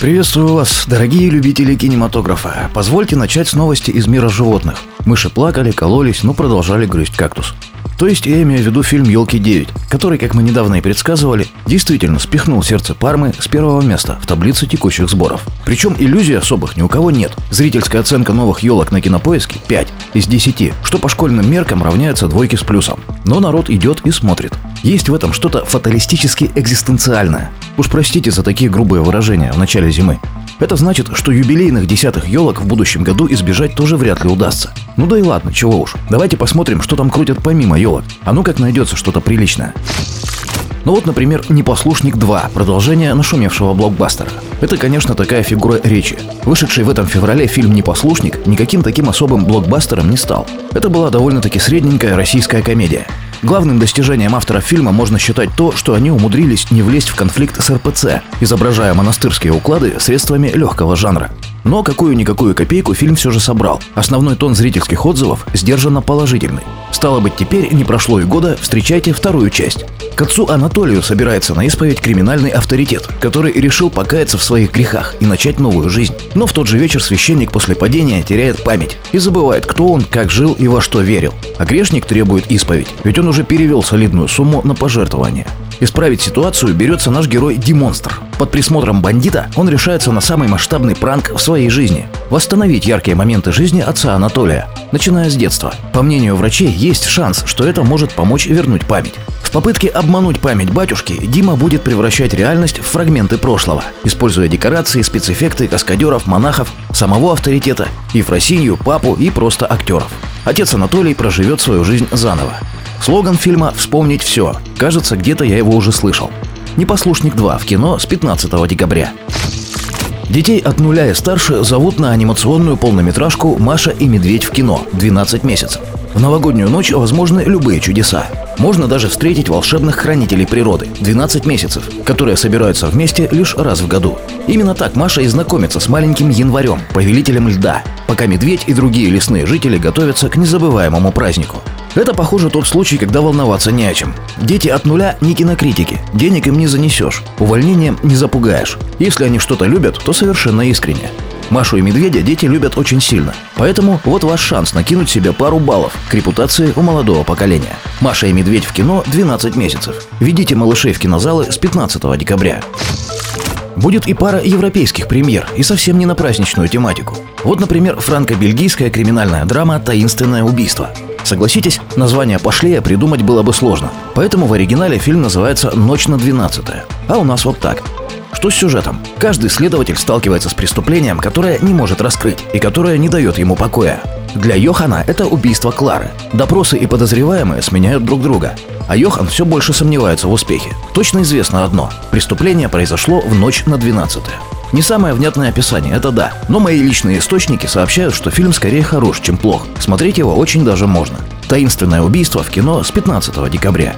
Приветствую вас, дорогие любители кинематографа. Позвольте начать с новости из мира животных. Мыши плакали, кололись, но продолжали грызть кактус. То есть я имею в виду фильм «Елки 9», который, как мы недавно и предсказывали, действительно спихнул сердце Пармы с первого места в таблице текущих сборов. Причем иллюзий особых ни у кого нет. Зрительская оценка новых елок на кинопоиске 5 из 10, что по школьным меркам равняется двойке с плюсом. Но народ идет и смотрит. Есть в этом что-то фаталистически экзистенциальное. Уж простите за такие грубые выражения в начале зимы. Это значит, что юбилейных десятых елок в будущем году избежать тоже вряд ли удастся. Ну да и ладно, чего уж. Давайте посмотрим, что там крутят помимо елок. А ну как найдется что-то приличное. Ну вот, например, «Непослушник 2», продолжение нашумевшего блокбастера. Это, конечно, такая фигура речи. Вышедший в этом феврале фильм «Непослушник» никаким таким особым блокбастером не стал. Это была довольно-таки средненькая российская комедия. Главным достижением автора фильма можно считать то, что они умудрились не влезть в конфликт с РПЦ, изображая монастырские уклады средствами легкого жанра. Но какую-никакую копейку фильм все же собрал. Основной тон зрительских отзывов сдержанно положительный. Стало быть, теперь не прошло и года, встречайте вторую часть. К отцу Анатолию собирается на исповедь криминальный авторитет, который решил покаяться в своих грехах и начать новую жизнь. Но в тот же вечер священник после падения теряет память и забывает, кто он, как жил и во что верил. А грешник требует исповедь, ведь он уже перевел солидную сумму на пожертвование. Исправить ситуацию берется наш герой Димонстр. Под присмотром бандита он решается на самый масштабный пранк в своей жизни – восстановить яркие моменты жизни отца Анатолия, начиная с детства. По мнению врачей, есть шанс, что это может помочь вернуть память. В попытке обмануть память батюшки Дима будет превращать реальность в фрагменты прошлого, используя декорации, спецэффекты, каскадеров, монахов, самого авторитета, Ефросинью, папу и просто актеров. Отец Анатолий проживет свою жизнь заново. Слоган фильма «Вспомнить все». Кажется, где-то я его уже слышал. «Непослушник 2» в кино с 15 декабря. Детей от нуля и старше зовут на анимационную полнометражку «Маша и медведь в кино» 12 месяцев. В новогоднюю ночь возможны любые чудеса. Можно даже встретить волшебных хранителей природы – 12 месяцев, которые собираются вместе лишь раз в году. Именно так Маша и знакомится с маленьким январем, повелителем льда, пока медведь и другие лесные жители готовятся к незабываемому празднику. Это, похоже, тот случай, когда волноваться не о чем. Дети от нуля не кинокритики, денег им не занесешь, увольнением не запугаешь. Если они что-то любят, то совершенно искренне. Машу и Медведя дети любят очень сильно. Поэтому вот ваш шанс накинуть себе пару баллов к репутации у молодого поколения. Маша и Медведь в кино 12 месяцев. Ведите малышей в кинозалы с 15 декабря. Будет и пара европейских премьер, и совсем не на праздничную тематику. Вот, например, франко-бельгийская криминальная драма «Таинственное убийство». Согласитесь, название пошлее придумать было бы сложно. Поэтому в оригинале фильм называется «Ночь на 12 А у нас вот так. Что с сюжетом? Каждый следователь сталкивается с преступлением, которое не может раскрыть и которое не дает ему покоя. Для Йохана это убийство Клары. Допросы и подозреваемые сменяют друг друга. А Йохан все больше сомневается в успехе. Точно известно одно – преступление произошло в ночь на 12 -е. Не самое внятное описание, это да. Но мои личные источники сообщают, что фильм скорее хорош, чем плох. Смотреть его очень даже можно. «Таинственное убийство» в кино с 15 декабря.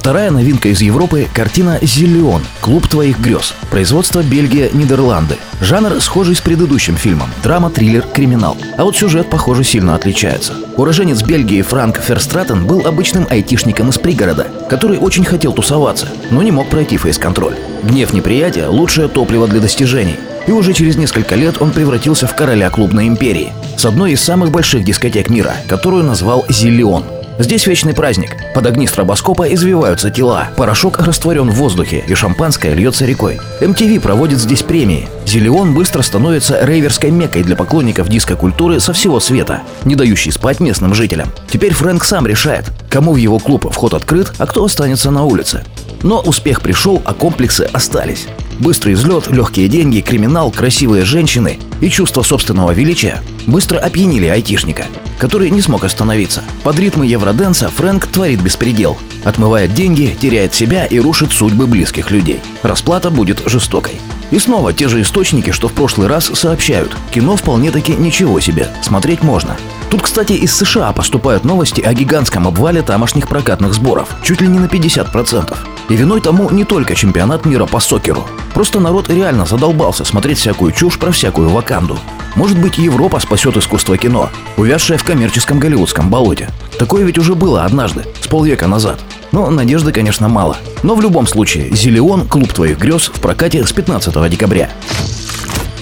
Вторая новинка из Европы – картина «Зелион. Клуб твоих грез». Производство Бельгия, Нидерланды. Жанр схожий с предыдущим фильмом – драма, триллер, криминал. А вот сюжет, похоже, сильно отличается. Уроженец Бельгии Франк Ферстратен был обычным айтишником из пригорода, который очень хотел тусоваться, но не мог пройти фейс-контроль. Гнев неприятия – лучшее топливо для достижений. И уже через несколько лет он превратился в короля клубной империи, с одной из самых больших дискотек мира, которую назвал «Зелион». Здесь вечный праздник. Под огни стробоскопа извиваются тела. Порошок растворен в воздухе, и шампанское льется рекой. MTV проводит здесь премии. Зелион быстро становится рейверской меккой для поклонников диско-культуры со всего света, не дающей спать местным жителям. Теперь Фрэнк сам решает, кому в его клуб вход открыт, а кто останется на улице. Но успех пришел, а комплексы остались. Быстрый взлет, легкие деньги, криминал, красивые женщины и чувство собственного величия быстро опьянили айтишника, который не смог остановиться. Под ритмы евроденса Фрэнк творит беспредел. Отмывает деньги, теряет себя и рушит судьбы близких людей. Расплата будет жестокой. И снова те же источники, что в прошлый раз сообщают. Кино вполне-таки ничего себе, смотреть можно. Тут, кстати, из США поступают новости о гигантском обвале тамошних прокатных сборов, чуть ли не на 50%. И виной тому не только чемпионат мира по сокеру. Просто народ реально задолбался смотреть всякую чушь про всякую ваканду. Может быть, Европа спасет искусство кино, увязшее в коммерческом голливудском болоте. Такое ведь уже было однажды, с полвека назад. Но надежды, конечно, мало. Но в любом случае, «Зелеон» — клуб твоих грез в прокате с 15 декабря.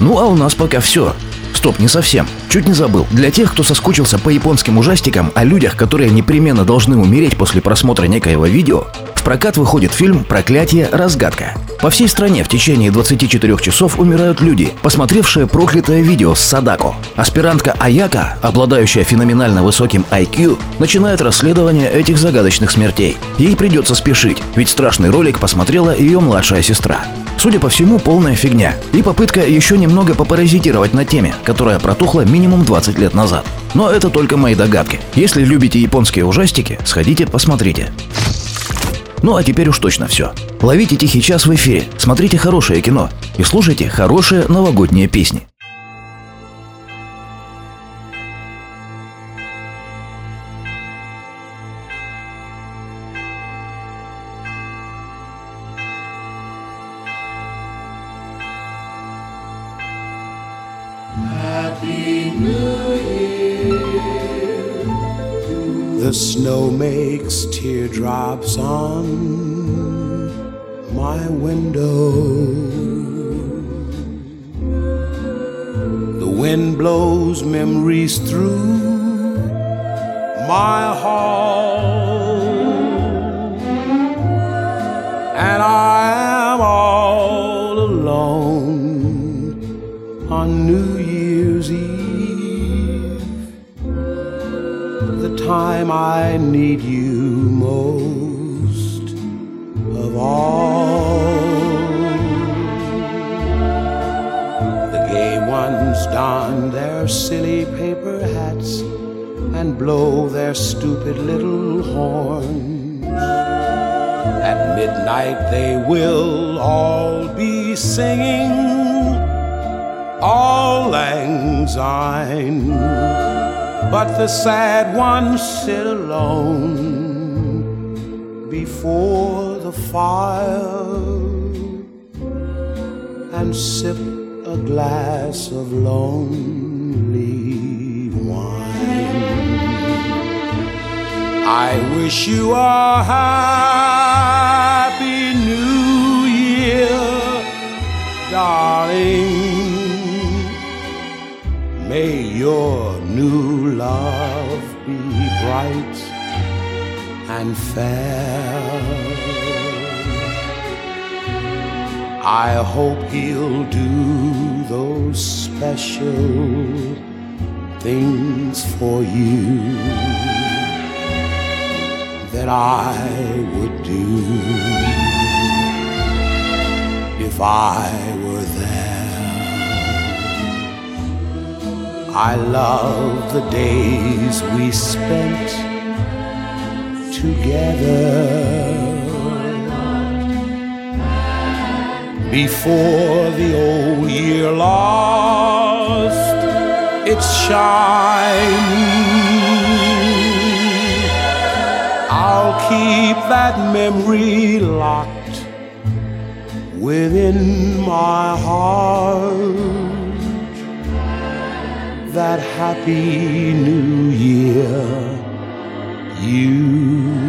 Ну а у нас пока все. Стоп, не совсем. Чуть не забыл. Для тех, кто соскучился по японским ужастикам о людях, которые непременно должны умереть после просмотра некоего видео, в прокат выходит фильм «Проклятие. Разгадка». По всей стране в течение 24 часов умирают люди, посмотревшие проклятое видео с Садако. Аспирантка Аяка, обладающая феноменально высоким IQ, начинает расследование этих загадочных смертей. Ей придется спешить, ведь страшный ролик посмотрела ее младшая сестра. Судя по всему, полная фигня. И попытка еще немного попаразитировать на теме, которая протухла минимум 20 лет назад. Но это только мои догадки. Если любите японские ужастики, сходите посмотрите. Ну а теперь уж точно все. Ловите тихий час в эфире, смотрите хорошее кино и слушайте хорошие новогодние песни. The snow makes teardrops on my window. The wind blows memories through my hall. And I the time I need you most of all. The gay ones don their silly paper hats and blow their stupid little horns. At midnight they will all be singing all lang syne. But the sad ones sit alone before the fire and sip a glass of lonely wine. I wish you a happy new year, darling. May your new love be bright and fair. I hope he'll do those special things for you that I would do if I I love the days we spent together. Before the old year lost its shine, I'll keep that memory locked within my heart that happy new year. You